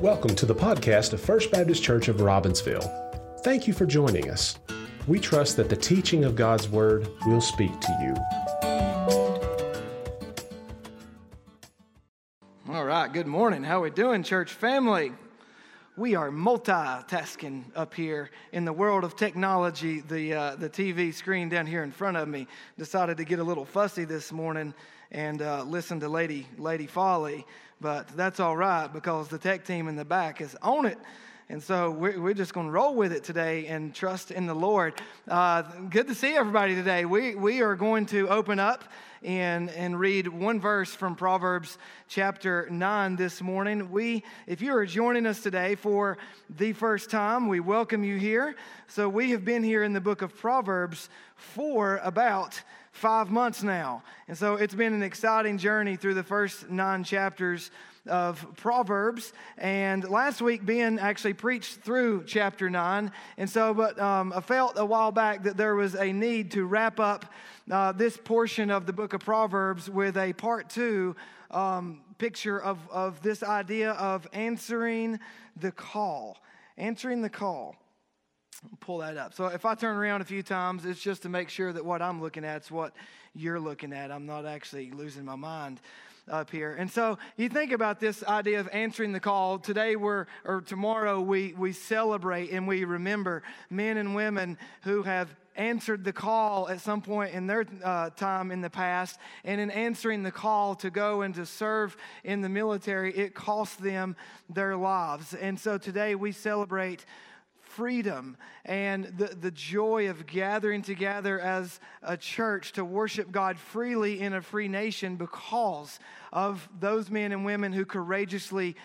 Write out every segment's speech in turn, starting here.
Welcome to the podcast of First Baptist Church of Robbinsville. Thank you for joining us. We trust that the teaching of God's Word will speak to you. All right, good morning. How are we doing, church family? We are multitasking up here in the world of technology. The, uh, the TV screen down here in front of me decided to get a little fussy this morning and uh, listen to Lady, Lady Folly but that's all right because the tech team in the back is on it. And so we're, we're just going to roll with it today and trust in the Lord. Uh, good to see everybody today. We, we are going to open up and, and read one verse from Proverbs chapter 9 this morning. We, if you are joining us today for the first time, we welcome you here. So we have been here in the book of Proverbs for about five months now. And so it's been an exciting journey through the first nine chapters of Proverbs. And last week, Ben actually preached through chapter nine. And so, but um, I felt a while back that there was a need to wrap up uh, this portion of the book of Proverbs with a part two um, picture of, of this idea of answering the call. Answering the call pull that up. So if I turn around a few times, it's just to make sure that what I'm looking at is what you're looking at. I'm not actually losing my mind up here. And so you think about this idea of answering the call. Today we're or tomorrow we we celebrate and we remember men and women who have answered the call at some point in their uh, time in the past, and in answering the call to go and to serve in the military, it cost them their lives. And so today we celebrate freedom and the, the joy of gathering together as a church to worship God freely in a free nation because of those men and women who courageously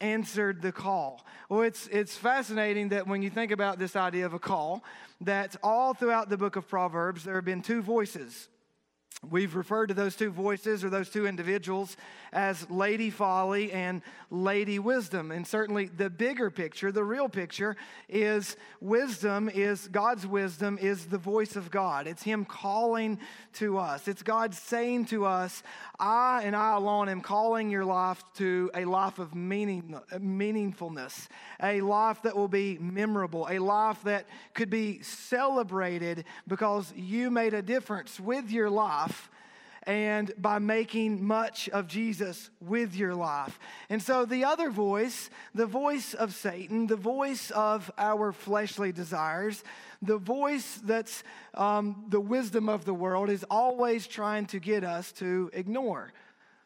answered the call. Well, it's, it's fascinating that when you think about this idea of a call, that all throughout the book of Proverbs, there have been two voices We've referred to those two voices or those two individuals as Lady Folly and Lady Wisdom. And certainly the bigger picture, the real picture, is wisdom is God's wisdom is the voice of God. It's Him calling to us. It's God saying to us, I and I alone am calling your life to a life of meaning, meaningfulness, a life that will be memorable, a life that could be celebrated because you made a difference with your life and by making much of Jesus with your life. And so the other voice, the voice of Satan, the voice of our fleshly desires, the voice that's um, the wisdom of the world is always trying to get us to ignore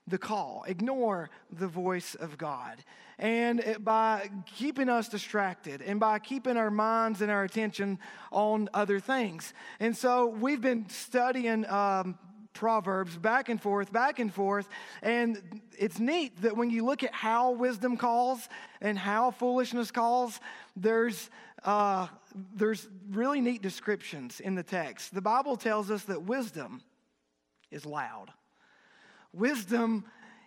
the call, ignore the voice of God. And by keeping us distracted and by keeping our minds and our attention on other things. And so we've been studying um, Proverbs back and forth, back and forth. And it's neat that when you look at how wisdom calls and how foolishness calls, there's, uh, there's really neat descriptions in the text. The Bible tells us that wisdom is loud. Wisdom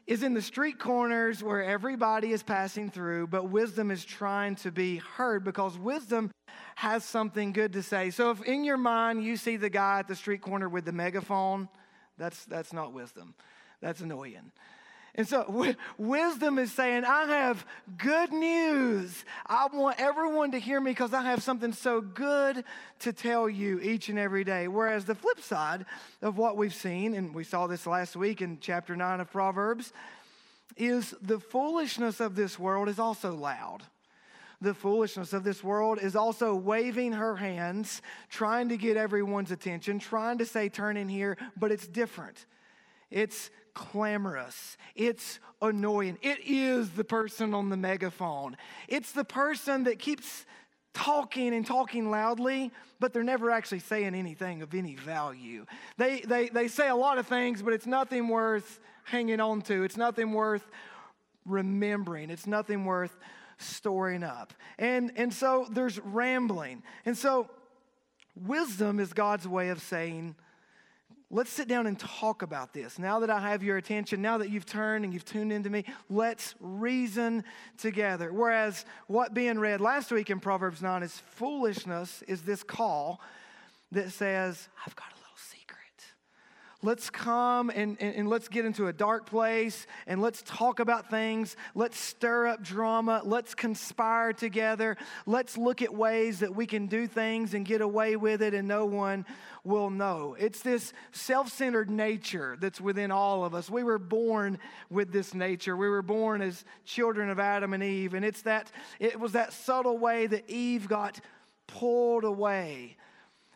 is in the street corners where everybody is passing through, but wisdom is trying to be heard because wisdom has something good to say. So if in your mind you see the guy at the street corner with the megaphone, that's, that's not wisdom. That's annoying. And so, w- wisdom is saying, I have good news. I want everyone to hear me because I have something so good to tell you each and every day. Whereas the flip side of what we've seen, and we saw this last week in chapter 9 of Proverbs, is the foolishness of this world is also loud the foolishness of this world is also waving her hands, trying to get everyone's attention, trying to say, turn in here, but it's different. It's clamorous. It's annoying. It is the person on the megaphone. It's the person that keeps talking and talking loudly, but they're never actually saying anything of any value. They, they, they say a lot of things, but it's nothing worth hanging on to. It's nothing worth remembering. It's nothing worth storing up. And, and so there's rambling. And so wisdom is God's way of saying, let's sit down and talk about this. Now that I have your attention, now that you've turned and you've tuned into me, let's reason together. Whereas what being read last week in Proverbs 9 is foolishness, is this call that says, I've got a. Let's come and, and, and, let's get into a dark place and let's talk about things. Let's stir up drama. Let's conspire together. Let's look at ways that we can do things and get away with it and no one will know. It's this self centered nature that's within all of us. We were born with this nature. We were born as children of Adam and Eve. And it's that, it was that subtle way that Eve got pulled away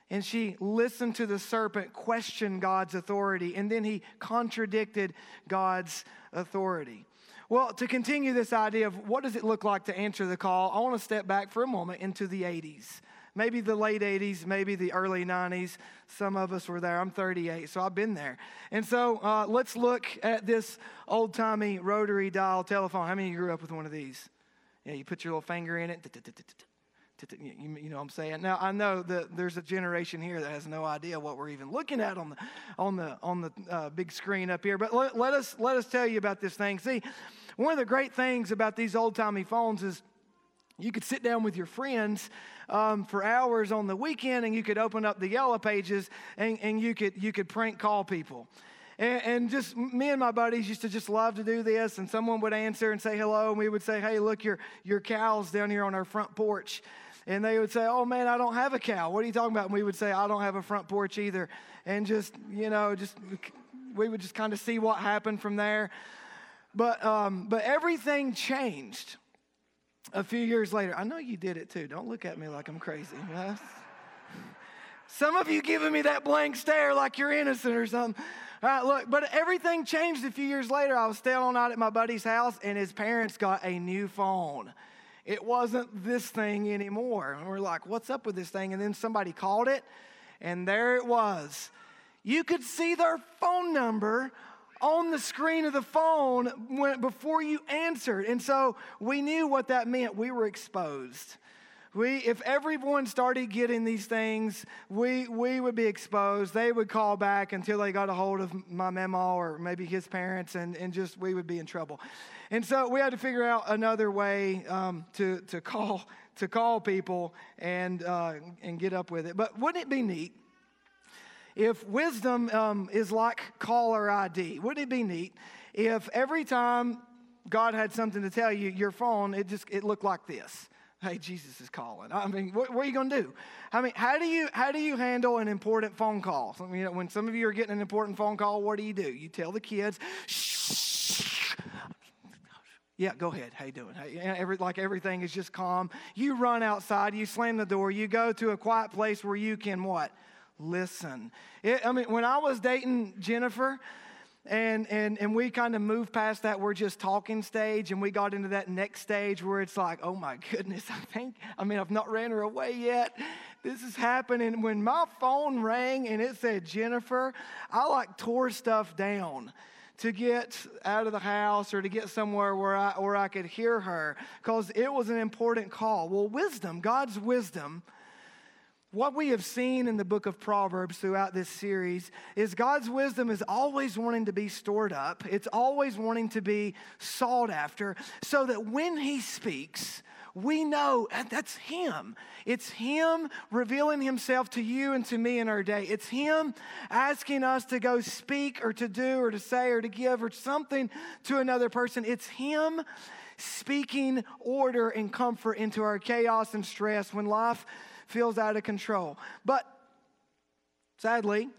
and she listened to the serpent question God's authority, and then he contradicted God's authority. Well, to continue this idea of what does it look like to answer the call, I want to step back for a moment into the 80s. Maybe the late 80s, maybe the early 90s. Some of us were there. I'm 38, so I've been there. And so uh, let's look at this old timey rotary dial telephone. How many of you grew up with one of these? Yeah, you put your little finger in it. To, you, you, know what I'm saying? Now I know that there's a generation here that has no idea what we're even looking at on the on the on the uh, big screen up here. But let, let us let us tell you about this thing. See, one of the great things about these old timey phones is you could sit down with your friends um, for hours on the weekend, and you could open up the yellow pages, and, and you could you could prank call people. And, and, just me and my buddies used to just love to do this. And someone would answer and say hello, and we would say, "Hey, look, your your cow's down here on our front porch." and they would say, Oh man, I don't have a cow. What are you talking about? And we would say, I don't have a front porch either. And just, you know, just we would just kind of see what happened from there. But, um, but everything changed a few years later. I know you did it too. Don't look at me like I'm crazy. Some of you giving me that blank stare like you're innocent or something. Right, look, but everything changed a few years later. I was staying all night at my buddy's house, and his parents got a new phone. It wasn't this thing anymore. And we're like, what's up with this thing? And then somebody called it, and there it was. You could see their phone number on the screen of the phone when, before you answered. And so we knew what that meant. We were exposed. We, if everyone started getting these things, we, we would be exposed. They would call back until they got a hold of my memo or maybe his parents, and, and just we would be in trouble. And so we had to figure out another way um, to, to, call, to call people and, uh, and get up with it. But wouldn't it be neat if wisdom um, is like caller ID? Wouldn't it be neat if every time God had something to tell you, your phone, it just it looked like this? Hey, Jesus is calling. I mean, what, what, are you going to do? I mean, how do you how do you handle an important phone call? Mean, you know, when some of you are getting an important phone call, what do you do? You tell the kids, shh, yeah, go ahead. How you doing? every, like everything is just calm. You run outside, you slam the door, you go to a quiet place where you can what? Listen. It, I mean, when I was dating Jennifer, and and and we kind of moved past that we're just talking stage and we got into that next stage where it's like oh my goodness i think i mean i've not ran her away yet this is happening when my phone rang and it said jennifer i like tore stuff down to get out of the house or to get somewhere where I, where I could hear her because it was an important call. Well, wisdom, God's wisdom, what we have seen in the book of Proverbs throughout this series is God's wisdom is always wanting to be stored up. It's always wanting to be sought after so that when He speaks, we know that's Him. It's Him revealing Himself to you and to me in our day. It's Him asking us to go speak or to do or to say or to give or something to another person. It's Him speaking order and comfort into our chaos and stress when life feels out of control. But sadly,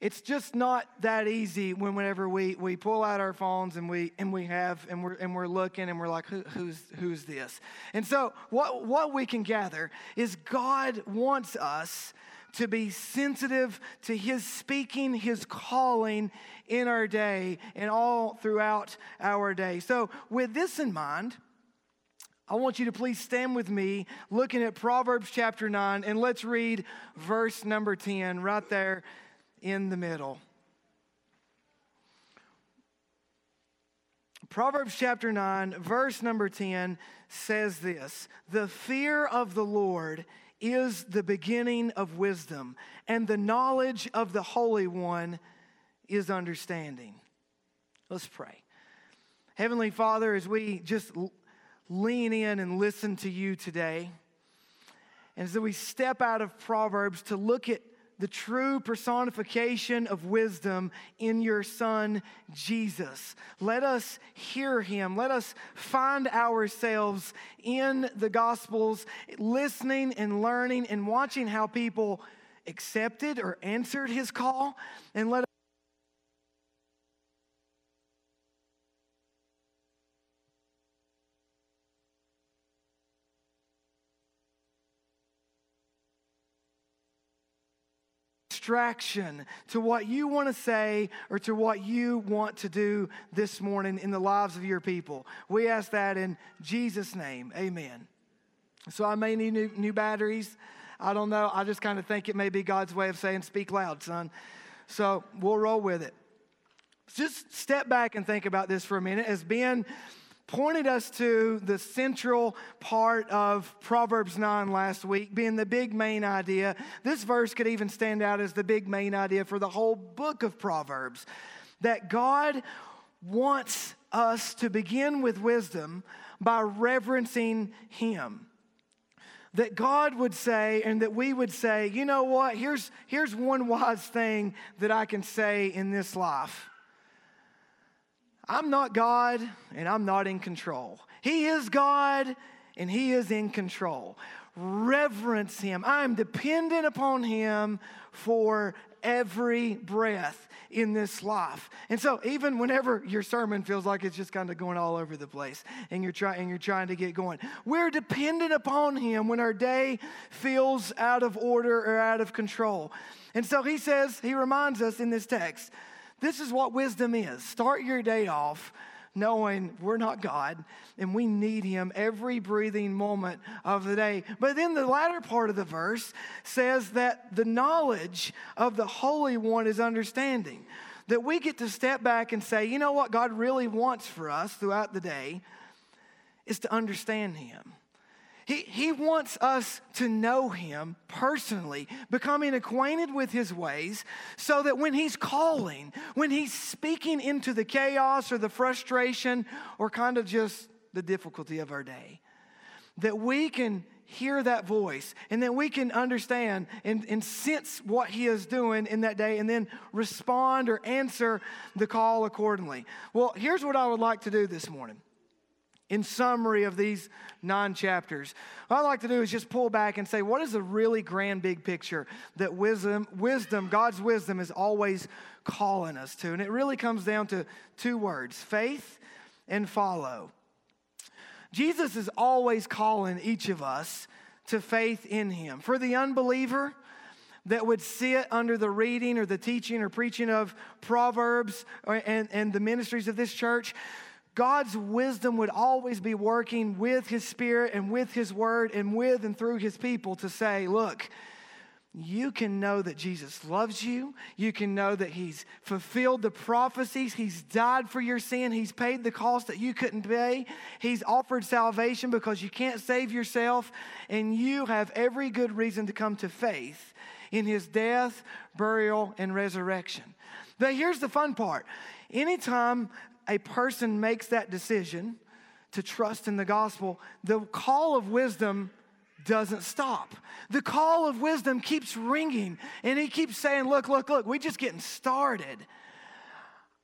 it's just not that easy when whenever we, we pull out our phones and we and we have and we're and we're looking and we're like Who, who's who's this and so what what we can gather is god wants us to be sensitive to his speaking his calling in our day and all throughout our day so with this in mind I want you to please stand with me looking at Proverbs chapter 9 and let's read verse number 10 right there in the middle. Proverbs chapter 9, verse number 10 says this The fear of the Lord is the beginning of wisdom, and the knowledge of the Holy One is understanding. Let's pray. Heavenly Father, as we just lean in and listen to you today, and as we step out of Proverbs to look at the true personification of wisdom in your Son, Jesus. Let us hear him. Let us find ourselves in the Gospels, listening and learning and watching how people accepted or answered his call. And let distraction to what you want to say or to what you want to do this morning in the lives of your people. We ask that in Jesus' name. Amen. So I may need new, new batteries. I don't know. I just kind of think it may be God's way of saying, speak loud, son. So we'll roll with it. Just step back and think about this for a minute. As Ben pointed us to the central part of Proverbs 9 last week, being the big main idea. This verse could even stand out as the big main idea for the whole book of Proverbs that God wants us to begin with wisdom by reverencing Him. That God would say, and that we would say, you know what, here's, here's one wise thing that I can say in this life I'm not God and I'm not in control. He is God and He is in control. Reverence Him. I'm dependent upon Him for every breath in this life. And so even whenever your sermon feels like it's just kind of going all over the place and you're trying and you're trying to get going, we're dependent upon him when our day feels out of order or out of control. And so he says, he reminds us in this text this is what wisdom is. Start your day off knowing we're not God and we need Him every breathing moment of the day. But then the latter part of the verse says that the knowledge of the Holy One is understanding. That we get to step back and say, you know what God really wants for us throughout the day is to understand Him. He, he wants us to know Him personally, becoming acquainted with His ways, so that when He's calling, when He's speaking into the chaos or the frustration or kind of just the difficulty of our day, that we can hear that voice and that we can understand and, and sense what He is doing in that day and then respond or answer the call accordingly. Well, here's what I would like to do this morning in summary of these nine chapters. What I like to do is just pull back and say, what is the really grand big picture that wisdom, wisdom, God's wisdom is always calling us to? And it really comes down to two words faith and follow. Jesus is always calling each of us to faith in Him. For the unbeliever, that would sit under the reading or the teaching or preaching of Proverbs and, and the ministries of this church, God's wisdom would always be working with His Spirit and with His Word and with and through His people to say, look, you can know that Jesus loves you. You can know that He's fulfilled the prophecies. He's died for your sin. He's paid the cost that you couldn't pay. He's offered salvation because you can't save yourself. And you have every good reason to come to faith in His death, burial, and resurrection. But here's the fun part anytime a person makes that decision to trust in the gospel, the call of wisdom doesn't stop. The call of wisdom keeps ringing, and he keeps saying, Look, look, look, we're just getting started.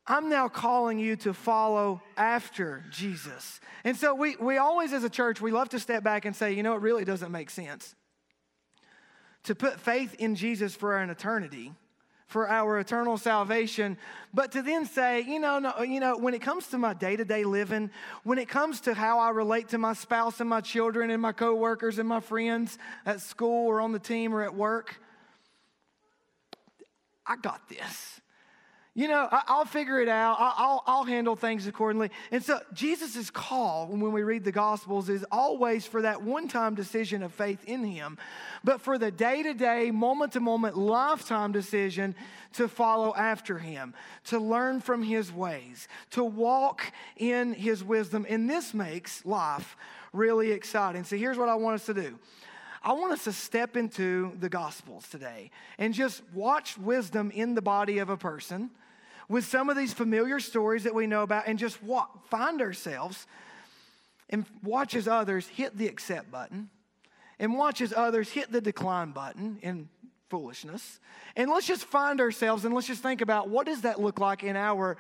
I'm now calling you to follow after Jesus. And so we, we always, as a church, we love to step back and say, you know, it really doesn't make sense. To put faith in Jesus for an eternity for our eternal salvation, but to then say, you know, no, you know, when it comes to my day-to-day living, when it comes to how I relate to my spouse and my children and my coworkers and my friends at school or on the team or at work, I got this you know, I, will figure it out. I'll, I'll handle things accordingly. And so Jesus' call when we read the Gospels is always for that one time decision of faith in Him, but for the day to day, moment to moment, lifetime decision to follow after Him, to learn from His ways, to walk in His wisdom. And this makes life really exciting. So here's what I want us to do. I want us to step into the Gospels today and just watch wisdom in the body of a person with some of these familiar stories that we know about and just walk, find ourselves and watch as others hit the accept button and watch as others hit the decline button in foolishness. And let's just find ourselves and let's just think about what does that look like in our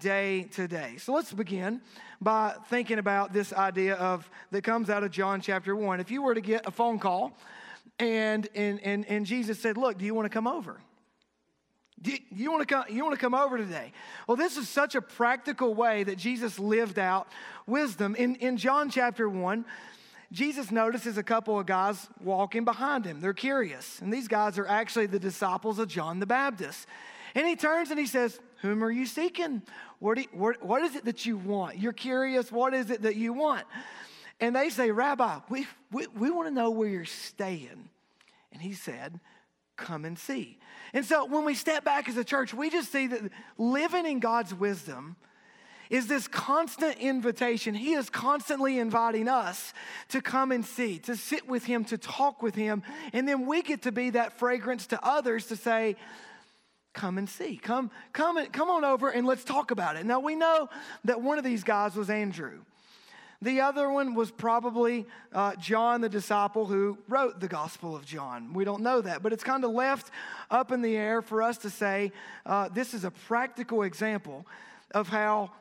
day to day. So let's begin by thinking about this idea of that comes out of John chapter 1. If you were to get a phone call and and and, and Jesus said, "Look, do you want to come over?" You, you want to come, you want to come over today? Well, this is such a practical way that Jesus lived out wisdom. In, in John chapter 1, Jesus notices a couple of guys walking behind him. They're curious. And these guys are actually the disciples of John the Baptist. And he turns and he says, Whom are you seeking? What, you, what, what is it that you want? You're curious. What is it that you want? And they say, Rabbi, we, we, we want to know where you're staying. And he said, Come and see. And so when we step back as a church, we just see that living in God's wisdom is this constant invitation. He is constantly inviting us to come and see, to sit with Him, to talk with Him. And then we get to be that fragrance to others to say, come and see. Come, come, come on over and let's talk about it. Now we know that one of these guys was Andrew. The other one was probably uh, John, the disciple who wrote the Gospel of John. We don't know that, but it's kind of left up in the air for us to say uh, this is a practical example of how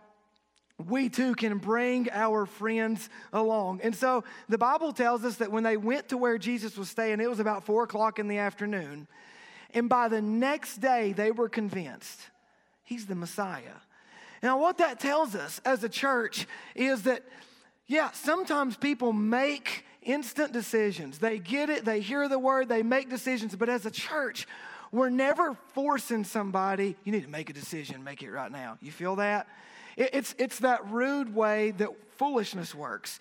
we too can bring our friends along. And so the Bible tells us that when they went to where Jesus was staying, it was about four o'clock in the afternoon. And by the next day, they were convinced he's the Messiah. Now, what that tells us as a church is that yeah, sometimes people make instant decisions. They get it, they hear the word, they make decisions. But as a church, we're never forcing somebody, you need to make a decision, make it right now. You feel that? It's, it's that rude way that foolishness works.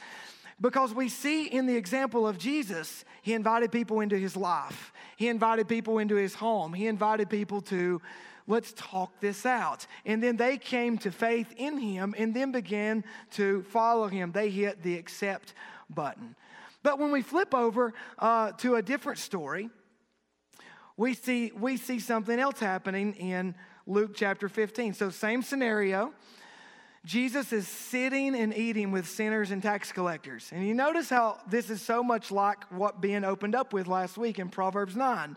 Because we see in the example of Jesus, he invited people into his life, he invited people into his home, he invited people to let's talk this out. And then they came to faith in him and then began to follow him. They hit the accept button. But when we flip over uh, to a different story, we see, we see something else happening in Luke chapter 15. So, same scenario. Jesus is sitting and eating with sinners and tax collectors. And you notice how this is so much like what Ben opened up with last week in Proverbs 9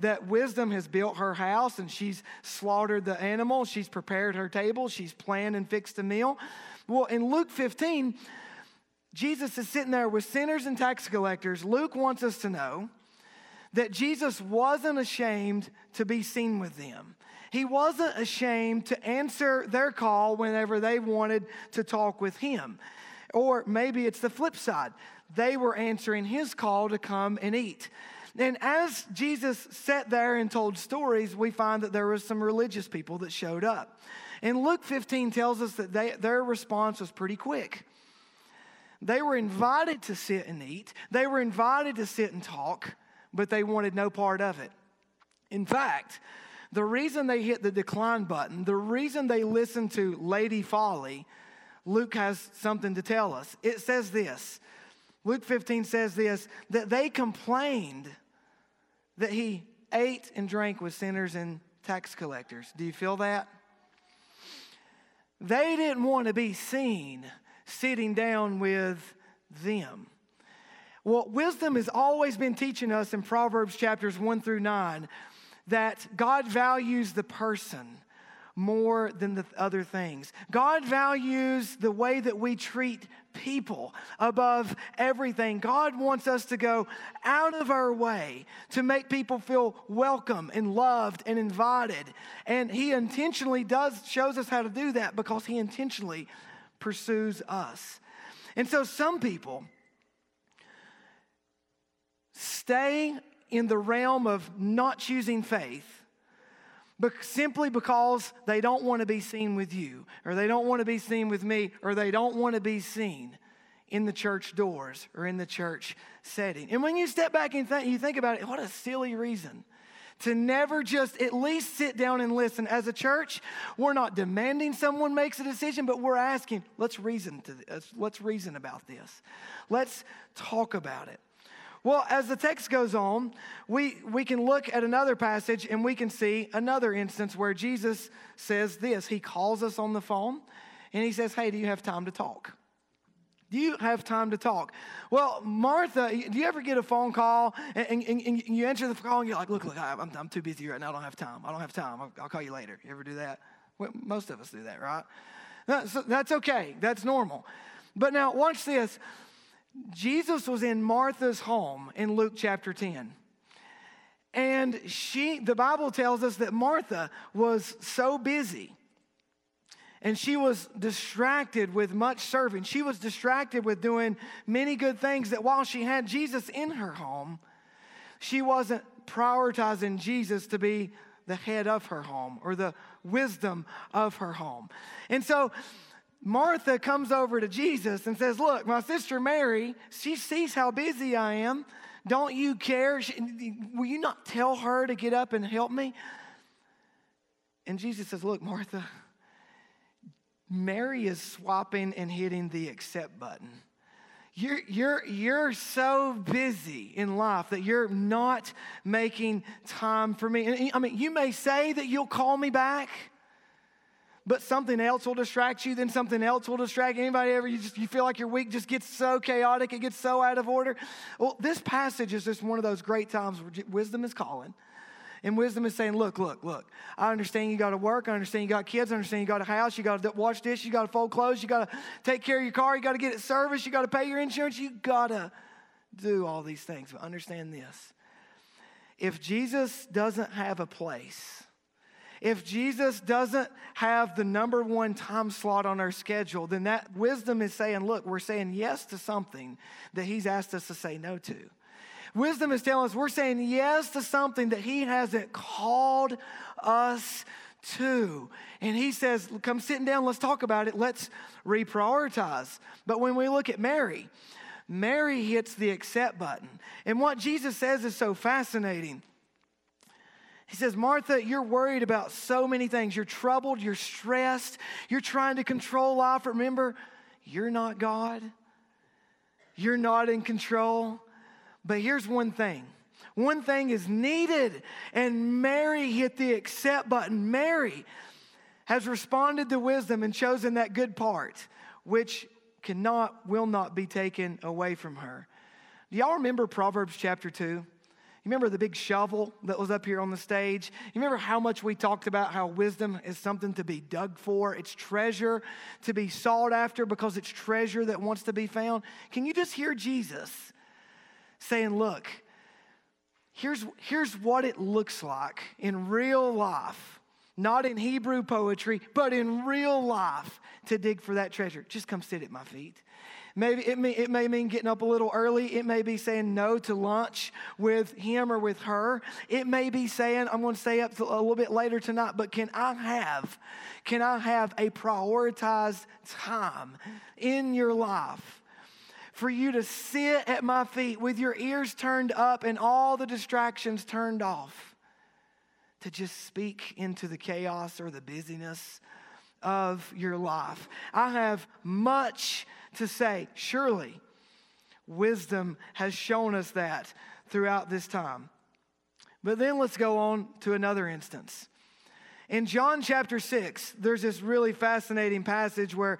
that wisdom has built her house and she's slaughtered the animal, she's prepared her table, she's planned and fixed a meal. Well, in Luke 15, Jesus is sitting there with sinners and tax collectors. Luke wants us to know that Jesus wasn't ashamed to be seen with them. He wasn't ashamed to answer their call whenever they wanted to talk with him. Or maybe it's the flip side. They were answering his call to come and eat. And as Jesus sat there and told stories, we find that there was some religious people that showed up. And Luke 15 tells us that they, their response was pretty quick. They were invited to sit and eat, they were invited to sit and talk, but they wanted no part of it. In fact, the reason they hit the decline button, the reason they listened to Lady Folly, Luke has something to tell us. It says this Luke 15 says this that they complained that he ate and drank with sinners and tax collectors. Do you feel that? They didn't want to be seen sitting down with them. Well, wisdom has always been teaching us in Proverbs chapters 1 through 9 that God values the person more than the other things. God values the way that we treat people above everything. God wants us to go out of our way to make people feel welcome and loved and invited. And he intentionally does shows us how to do that because he intentionally pursues us. And so some people stay in the realm of not choosing faith simply because they don't want to be seen with you, or they don't want to be seen with me, or they don't want to be seen in the church doors or in the church setting. And when you step back and think, you think about it, what a silly reason to never just at least sit down and listen. As a church, we're not demanding someone makes a decision, but we're asking, let's reason to this. Let's reason about this. Let's talk about it. Well, as the text goes on, we, we can look at another passage and we can see another instance where Jesus says this. He calls us on the phone and he says, Hey, do you have time to talk? Do you have time to talk? Well, Martha, do you ever get a phone call and, and, and you answer the call and you're like, look, look, I'm, I'm too busy right now. I don't have time. I don't have time. I'll, I'll call you later. You ever do that? Well, most of us do that, right? That's, that's okay. That's normal. But now, watch this. Jesus was in Martha's home in Luke chapter 10. And she, the Bible tells us that Martha was so busy and she was distracted with much serving. She was distracted with doing many good things that while she had Jesus in her home, she wasn't prioritizing Jesus to be the head of her home or the wisdom of her home. And so Martha comes over to Jesus and says, Look, my sister Mary, she sees how busy I am. Don't you care? Will you not tell her to get up and help me? And Jesus says, Look, Martha, Mary is swapping and hitting the accept button. You're, you're, you're so busy in life that you're not making time for me. I mean, you may say that you'll call me back, but something else will distract you, then something else will distract anybody ever. You just you feel like your week just gets so chaotic, it gets so out of order. Well, this passage is just one of those great times where wisdom is calling and wisdom is saying, look, look, look, I understand you got to work. I understand you got kids. I understand you got a house. You got to wash dishes. You got to fold clothes. You got to take care of your car. You got to get it serviced. You got to pay your insurance. You got to do all these things. But understand this if Jesus doesn't have a place, if Jesus doesn't have the number one time slot on our schedule, then that wisdom is saying, look, we're saying yes to something that he's asked us to say no to. Wisdom is telling us we're saying yes to something that He hasn't called us to. And He says, Come sitting down, let's talk about it, let's reprioritize. But when we look at Mary, Mary hits the accept button. And what Jesus says is so fascinating. He says, Martha, you're worried about so many things. You're troubled, you're stressed, you're trying to control life. Remember, you're not God, you're not in control. But here's one thing one thing is needed, and Mary hit the accept button. Mary has responded to wisdom and chosen that good part, which cannot, will not be taken away from her. Do y'all remember Proverbs chapter 2? You remember the big shovel that was up here on the stage? You remember how much we talked about how wisdom is something to be dug for? It's treasure to be sought after because it's treasure that wants to be found. Can you just hear Jesus saying, Look, here's, here's what it looks like in real life, not in Hebrew poetry, but in real life to dig for that treasure. Just come sit at my feet. Maybe it may, it may mean getting up a little early. It may be saying no to lunch with him or with her. It may be saying, I'm going to stay up a little bit later tonight, but can I have, can I have a prioritized time in your life for you to sit at my feet with your ears turned up and all the distractions turned off, to just speak into the chaos or the busyness of your life. I have much to say. Surely, wisdom has shown us that throughout this time. But then let's go on to another instance. In John chapter 6, there's this really fascinating passage where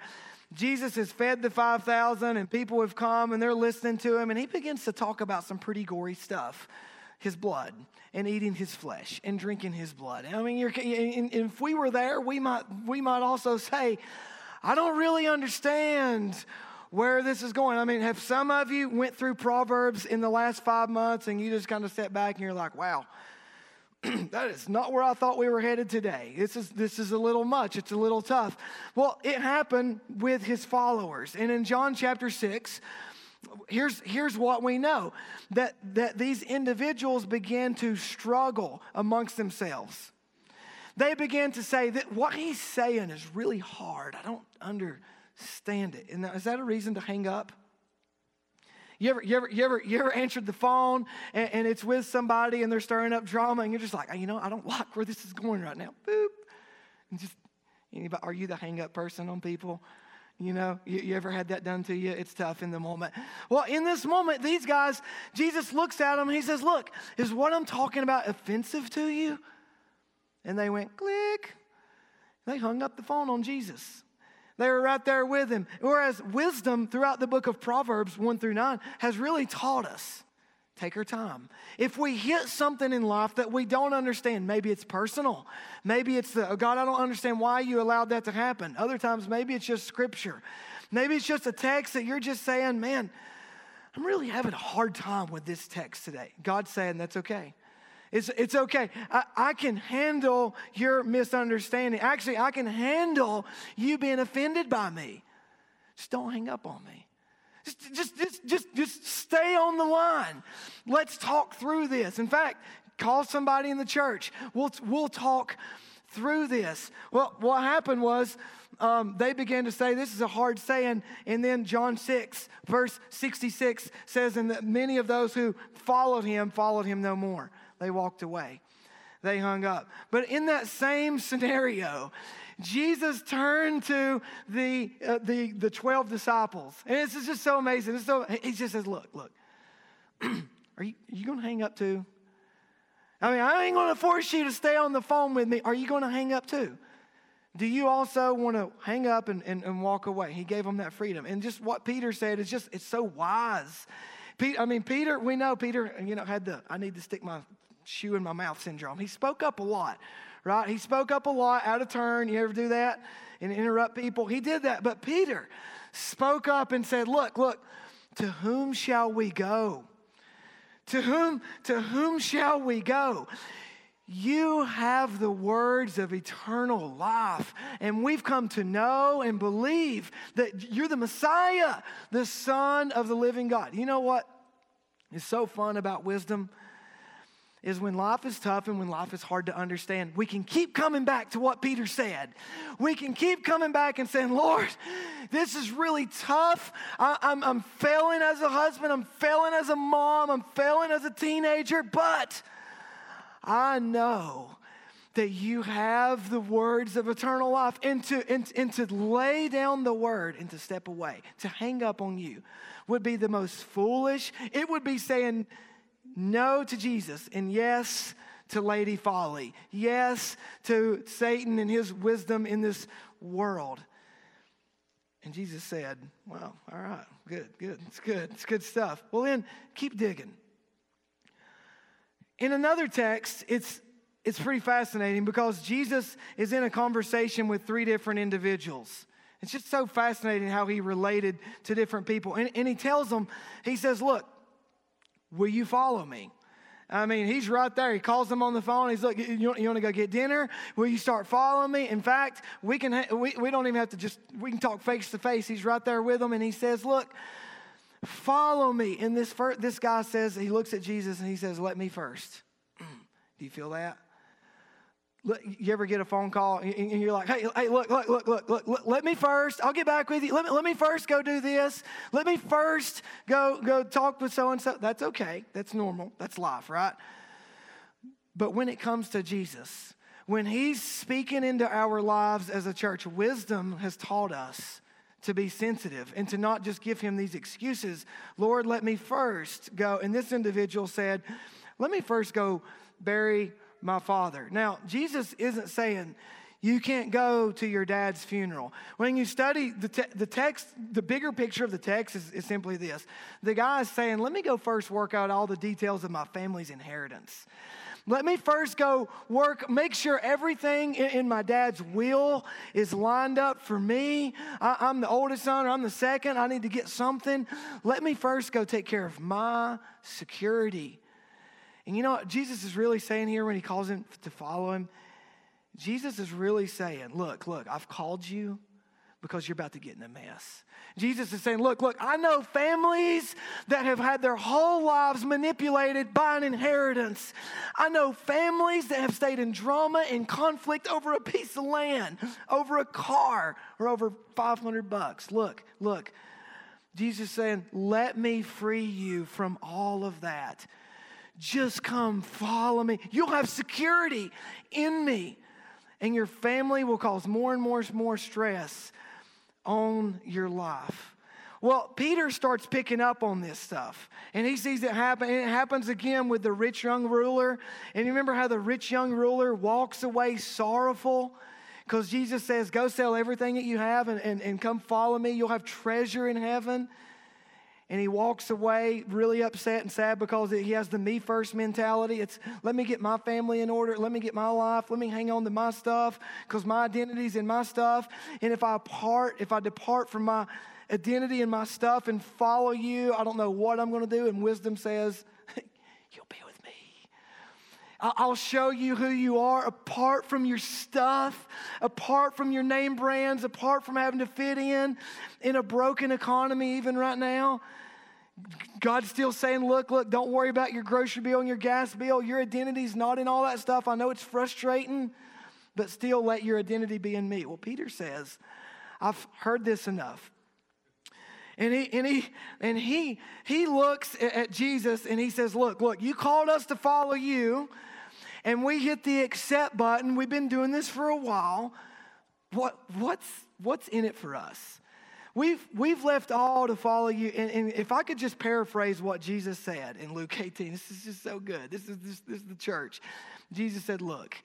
Jesus has fed the 5,000 and people have come and they're listening to him, and he begins to talk about some pretty gory stuff his blood and eating his flesh and drinking his blood. I mean, if we were there, we might, we might also say, I don't really understand where this is going. I mean, have some of you went through Proverbs in the last five months and you just kind of step back and you're like, wow, that is not where I thought we were headed today. This is, this is a little much. It's a little tough. Well, it happened with his followers. And in John chapter 6, here's, here's what we know that, that these individuals began to struggle amongst themselves. They began to say that what he's saying is really hard. I don't understand it. And is that a reason to hang up? You ever, you ever, you ever, you ever answered the phone and, and it's with somebody and they're stirring up drama and you're just like, you know, I don't like where this is going right now. Boop. And just, anybody, are you the hang up person on people? You know, you, you, ever had that done to you? It's tough in the moment. Well, in this moment, these guys, Jesus looks at them and he says, Look, is what I'm talking about offensive to you? And they went, click. They hung up the phone on Jesus. They were right there with him. Whereas wisdom throughout the book of Proverbs 1 through 9 has really taught us take our time. If we hit something in life that we don't understand, maybe it's personal. Maybe it's the, oh God, I don't understand why you allowed that to happen. Other times, maybe it's just scripture. Maybe it's just a text that you're just saying, man, I'm really having a hard time with this text today. God's saying that's okay. It's, it's okay. I, I can handle your misunderstanding. Actually, I can handle you being offended by me. Just don't hang up on me. Just, just, just, just, just stay on the line. Let's talk through this. In fact, call somebody in the church. We'll, we'll talk through this. Well, what happened was um, they began to say, This is a hard saying. And then John 6, verse 66 says, And that many of those who followed him followed him no more. They walked away, they hung up. But in that same scenario, Jesus turned to the, uh, the, the 12 disciples. And this is just so amazing. So, he just says, Look, look, are you, are you going to hang up too? I mean, I ain't going to force you to stay on the phone with me. Are you going to hang up too? Do you also want to hang up and, and, and walk away? He gave them that freedom. And just what Peter said is just, it's so wise. Pete, I mean, Peter, we know Peter, you know, had the, I need to stick my shoe in my mouth syndrome. He spoke up a lot, right? He spoke up a lot, out of turn. You ever do that and interrupt people? He did that. But Peter spoke up and said, Look, look, to whom shall we go? To whom, to whom shall we go? You have the words of eternal life. And we've come to know and believe that you're the Messiah, the Son of the living God. You know what is so fun about wisdom? Is when life is tough and when life is hard to understand, we can keep coming back to what Peter said. We can keep coming back and saying, Lord, this is really tough. I, am I'm, I'm failing as a husband, I'm failing as a mom, I'm failing as a teenager, but I know that you have the words of eternal life and to, and, and to lay down the word and to step away, to hang up on you would be the most foolish. It would be saying no to Jesus and yes to Lady Folly, yes to Satan and his wisdom in this world. And Jesus said, Well, all right, good, good, it's good, it's good stuff. Well, then keep digging. In another text, it's, it's pretty fascinating because Jesus is in a conversation with three different individuals. It's just so fascinating how he related to different people. And, and he tells them, he says, Look, will you follow me? I mean, he's right there. He calls them on the phone. He's like, you, want to go get dinner? Will you start following me? In fact, we can ha- we, we don't even have to just we can talk face to face. He's right there with them, and he says, "Look, Follow me. And this, first, this guy says, he looks at Jesus and he says, Let me first. Do you feel that? You ever get a phone call and you're like, hey, hey, look, look, look, look, look, let me first, I'll get back with you. Let me, let me first go do this. Let me first go, go talk with so and so. That's okay. That's normal. That's life, right? But when it comes to Jesus, when he's speaking into our lives as a church, wisdom has taught us to be sensitive and to not just give him these excuses. Lord, let me first go. And this individual said, Let me first go bury my father. Now, Jesus isn't saying, you can't go to your dad's funeral. When you study the, te- the text, the bigger picture of the text is, is simply this. The guy is saying, Let me go first work out all the details of my family's inheritance. Let me first go work, make sure everything in, my dad's will is lined up for me. I, am the oldest son, or I'm the second. I need to get something. Let me first go take care of my security. And you know what Jesus is really saying here when he calls him to follow him? Jesus is really saying, Look, look, I've called you because you're about to get in a mess. Jesus is saying, Look, look, I know families that have had their whole lives manipulated by an inheritance. I know families that have stayed in drama and conflict over a piece of land, over a car, or over 500 bucks. Look, look. Jesus is saying, Let me free you from all of that. Just come follow me. You'll have security in me, and your family will cause more and more, more stress on your life. Well, Peter starts picking up on this stuff and he sees it happen. And it happens again with the rich young ruler. And you remember how the rich young ruler walks away sorrowful? Because Jesus says, Go sell everything that you have and, and, and come follow me. You'll have treasure in heaven. And he walks away really upset and sad because he has the me first mentality. It's let me get my family in order. Let me get my life. Let me hang on to my stuff because my identity's in my stuff. And if I part, if I depart from my identity and my stuff and follow you, I don't know what I'm going to do. And wisdom says, You'll be with me. I'll show you who you are apart from your stuff, apart from your name brands, apart from having to fit in in a broken economy, even right now. God's still saying, look, look, don't worry about your grocery bill and your gas bill. Your identity's not in all that stuff. I know it's frustrating, but still let your identity be in me. Well, Peter says, I've heard this enough. And he and he and he he looks at Jesus and he says, Look, look, you called us to follow you, and we hit the accept button. We've been doing this for a while. What what's what's in it for us? We've, we've left all to follow you. And, and, if I could just paraphrase what Jesus said in Luke 18, this is just so good. This is, this, this is the church. Jesus said, Look,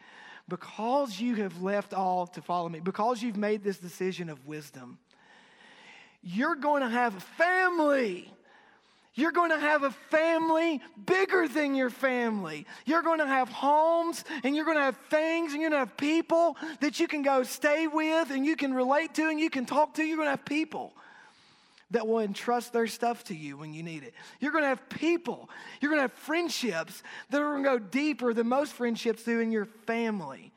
because you have left all to follow me, because you've made this decision of wisdom, you're going to have a family. You're going to have a family bigger than your family. You're going to have homes and you're going to have things and you're going to have people that you can go stay with and you can relate to and you can talk to. You're going to have people that will entrust their stuff to you when you need it. You're going to have people, you're going to have friendships that are going to go deeper than most friendships do in your family.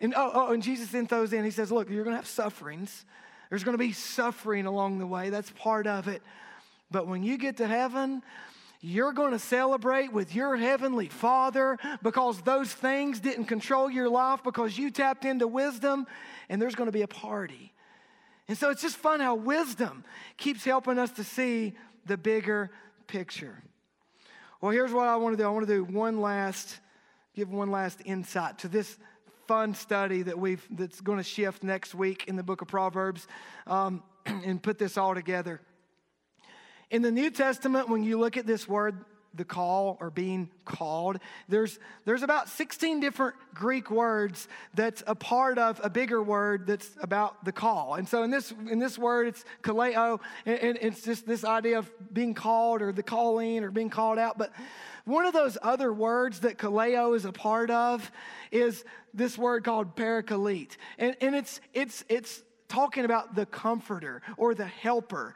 And oh, oh, and Jesus then throws in, he says, Look, you're going to have sufferings. There's going to be suffering along the way. That's part of it. But when you get to heaven, you're going to celebrate with your heavenly Father because those things didn't control your life because you tapped into wisdom, and there's going to be a party. And so it's just fun how wisdom keeps helping us to see the bigger picture. Well, here's what I want to do I want to do one last, give one last insight to this fun study that we've that's going to shift next week in the book of Proverbs um, and put this all together. In the New Testament, when you look at this word, the call or being called, there's, there's about 16 different Greek words that's a part of a bigger word that's about the call. And so in this, in this word, it's kaleo, and, it's just this idea of being called or the calling or being called out. But one of those other words that kaleo is a part of is this word called parakalete. And, and it's, it's, it's talking about the comforter or the helper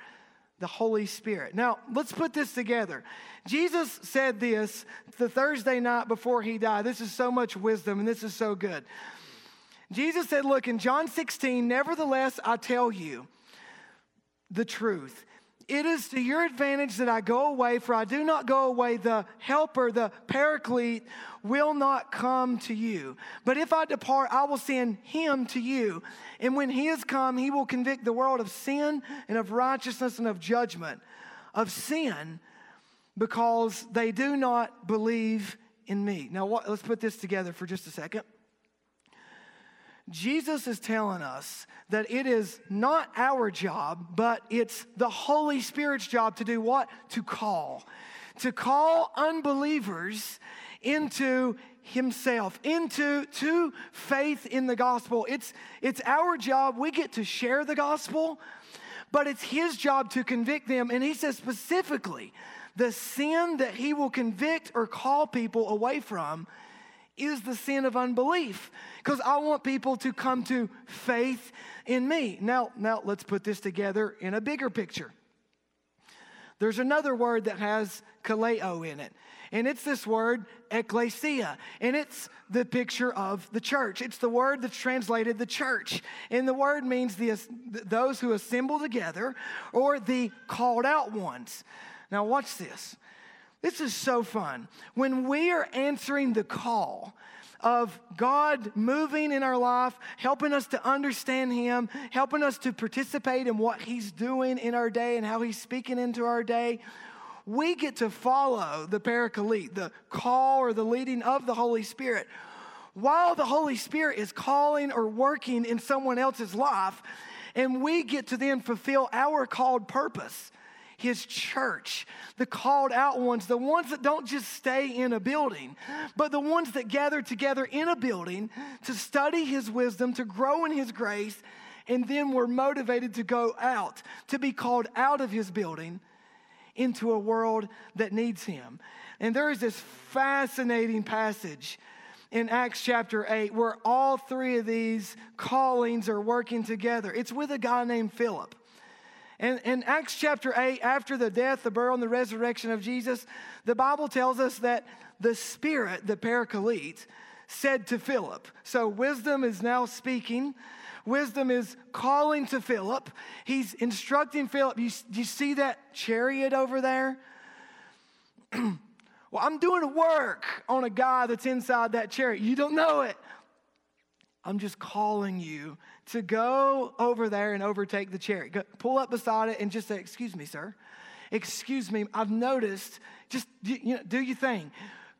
the Holy Spirit. Now, let's put this together. Jesus said this the Thursday night before he died. This is so much wisdom and this is so good. Jesus said, Look, in John 16, nevertheless, I tell you the truth. It is to your advantage that I go away, for I do not go away. The helper, the paraclete, will not come to you. But if I depart, I will send him to you. And when he has come, he will convict the world of sin and of righteousness and of judgment. Of sin, because they do not believe in me. Now, what, let's put this together for just a second. Jesus is telling us that it is not our job, but it's the Holy Spirit's job to do what? To call. To call unbelievers into himself into to faith in the gospel it's it's our job we get to share the gospel but it's his job to convict them and he says specifically the sin that he will convict or call people away from is the sin of unbelief because I want people to come to faith in me. Now, now let's put this together in a bigger picture. There's another word that has kaleo in it, and it's this word ecclesia, and it's the picture of the church. It's the word that's translated the church, and the word means the, those who assemble together or the called out ones. Now, watch this. This is so fun. When we are answering the call, of God moving in our life, helping us to understand Him, helping us to participate in what He's doing in our day and how He's speaking into our day, we get to follow the paraclete, the call or the leading of the Holy Spirit. While the Holy Spirit is calling or working in someone else's life, and we get to then fulfill our called purpose. His church, the called out ones, the ones that don't just stay in a building, but the ones that gather together in a building to study his wisdom, to grow in his grace, and then were motivated to go out, to be called out of his building into a world that needs him. And there is this fascinating passage in Acts chapter 8 where all three of these callings are working together. It's with a guy named Philip. And in Acts chapter 8, after the death, the burial, and the resurrection of Jesus, the Bible tells us that the Spirit, the Paraclete, said to Philip. So wisdom is now speaking. Wisdom is calling to Philip. He's instructing Philip. You, you see that chariot over there? well, I'm doing work on a guy that's inside that chariot. You don't know it. I'm just calling you to go over there and overtake the chariot. Go, pull up beside it and just say, Excuse me, sir. Excuse me, I've noticed. Just you know, do your thing.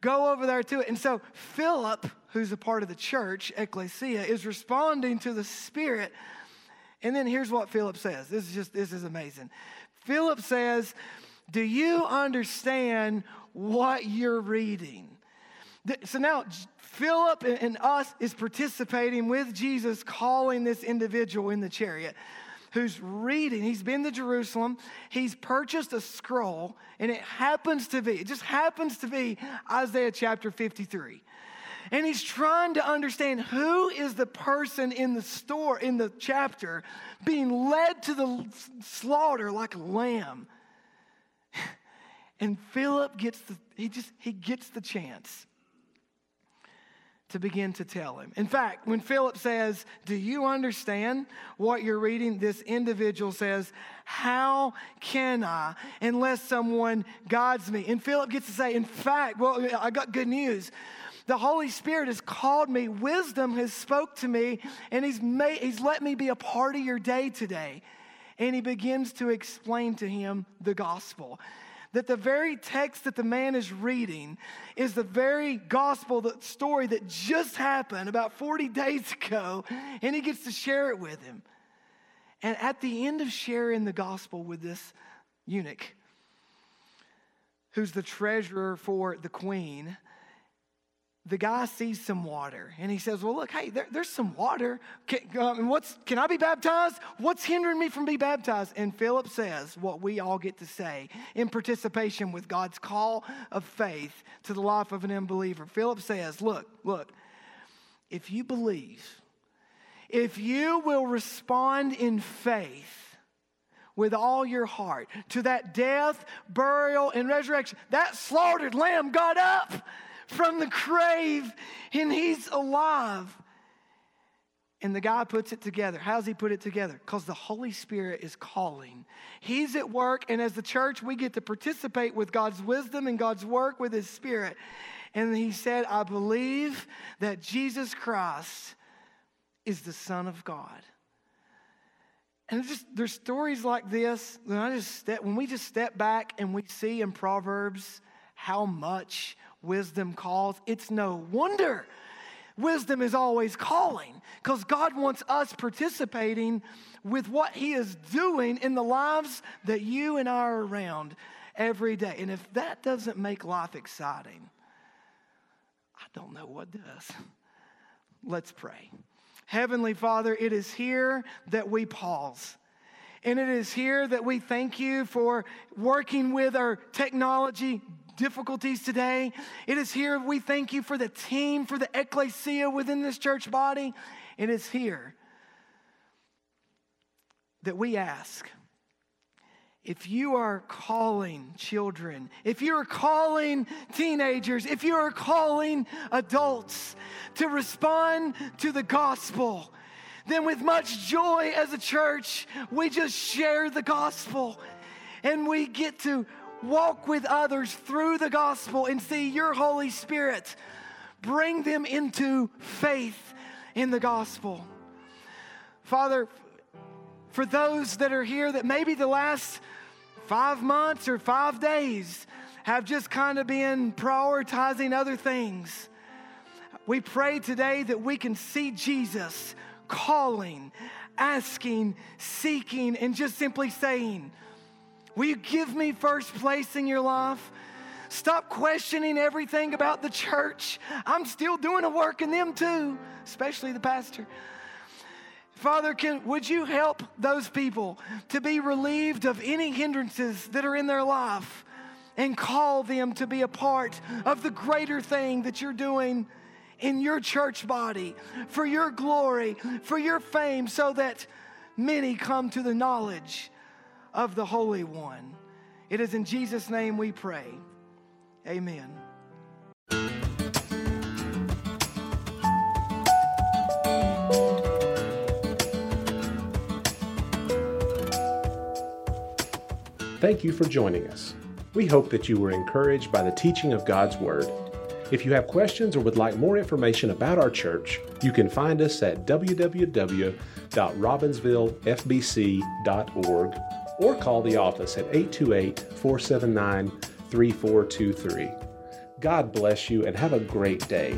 Go over there to it. And so Philip, who's a part of the church, ecclesia, is responding to the Spirit. And then here's what Philip says. This is just this is amazing. Philip says, "Do you understand what you're reading?" So now Philip and us is participating with Jesus, calling this individual in the chariot who's reading. He's been to Jerusalem. He's purchased a scroll, and it happens to be, it just happens to be Isaiah chapter 53. And he's trying to understand who is the person in the store, in the chapter, being led to the slaughter like a lamb. And Philip gets the, he just, he gets the chance to begin to tell him. In fact, when Philip says, Do you understand what you're reading? This individual says, How can I unless someone guides me? And Philip gets to say, In fact, well, I got good news. The Holy Spirit has called me, wisdom has spoke to me, and he's, made, he's let me be a part of your day today. And he begins to explain to him the gospel that the very text that the man is reading is the very gospel, the story that just happened about 40 days ago, and he gets to share it with him. And at the end of sharing the gospel with this eunuch, who's the treasurer for the queen, the guy sees some water and he says, Well, look, hey, there, there's some water. Can, um, what's, can I be baptized? What's hindering me from being baptized? And Philip says what we all get to say in participation with God's call of faith to the life of an unbeliever. Philip says, Look, look, if you believe, if you will respond in faith, with all your heart to that death, burial, and resurrection. That slaughtered lamb got up from the grave and he's alive. And the guy puts it together. How's he put it together? Because the Holy Spirit is calling. He's at work, and as the church, we get to participate with God's wisdom and God's work with His Spirit. And he said, I believe that Jesus Christ is the Son of God. And just there's stories like this. When I just step, when we just step back and we see in Proverbs how much wisdom calls, it's no wonder wisdom is always calling because God wants us participating with what He is doing in the lives that you and I are around every day. And if that doesn't make life exciting, I don't know what does. Let's pray. Heavenly Father, it is here that we pause. And it is here that we thank you for working with our technology difficulties today. It is here we thank you for the team, for the ecclesia within this church body. It is here that we ask if you are calling children, if you are calling teenagers, if you are calling adults to respond to the gospel, then with much joy as a church, we just share the gospel and we get to walk with others through the gospel and see your Holy Spirit bring them into faith in the gospel. Father, for those that are here that maybe the last five months or five days have just kind of been prioritizing other things, we pray today that we can see Jesus calling, asking, seeking, and just simply saying, Will you give me first place in your life? Stop questioning everything about the church. I'm still doing a work in them too, especially the pastor. Father, can, would you help those people to be relieved of any hindrances that are in their life and call them to be a part of the greater thing that you're doing in your church body for your glory, for your fame, so that many come to the knowledge of the Holy One. It is in Jesus' name we pray. Amen. Thank you for joining us. We hope that you were encouraged by the teaching of God's Word. If you have questions or would like more information about our church, you can find us at www.robbinsvillefbc.org or call the office at 828 479 3423. God bless you and have a great day.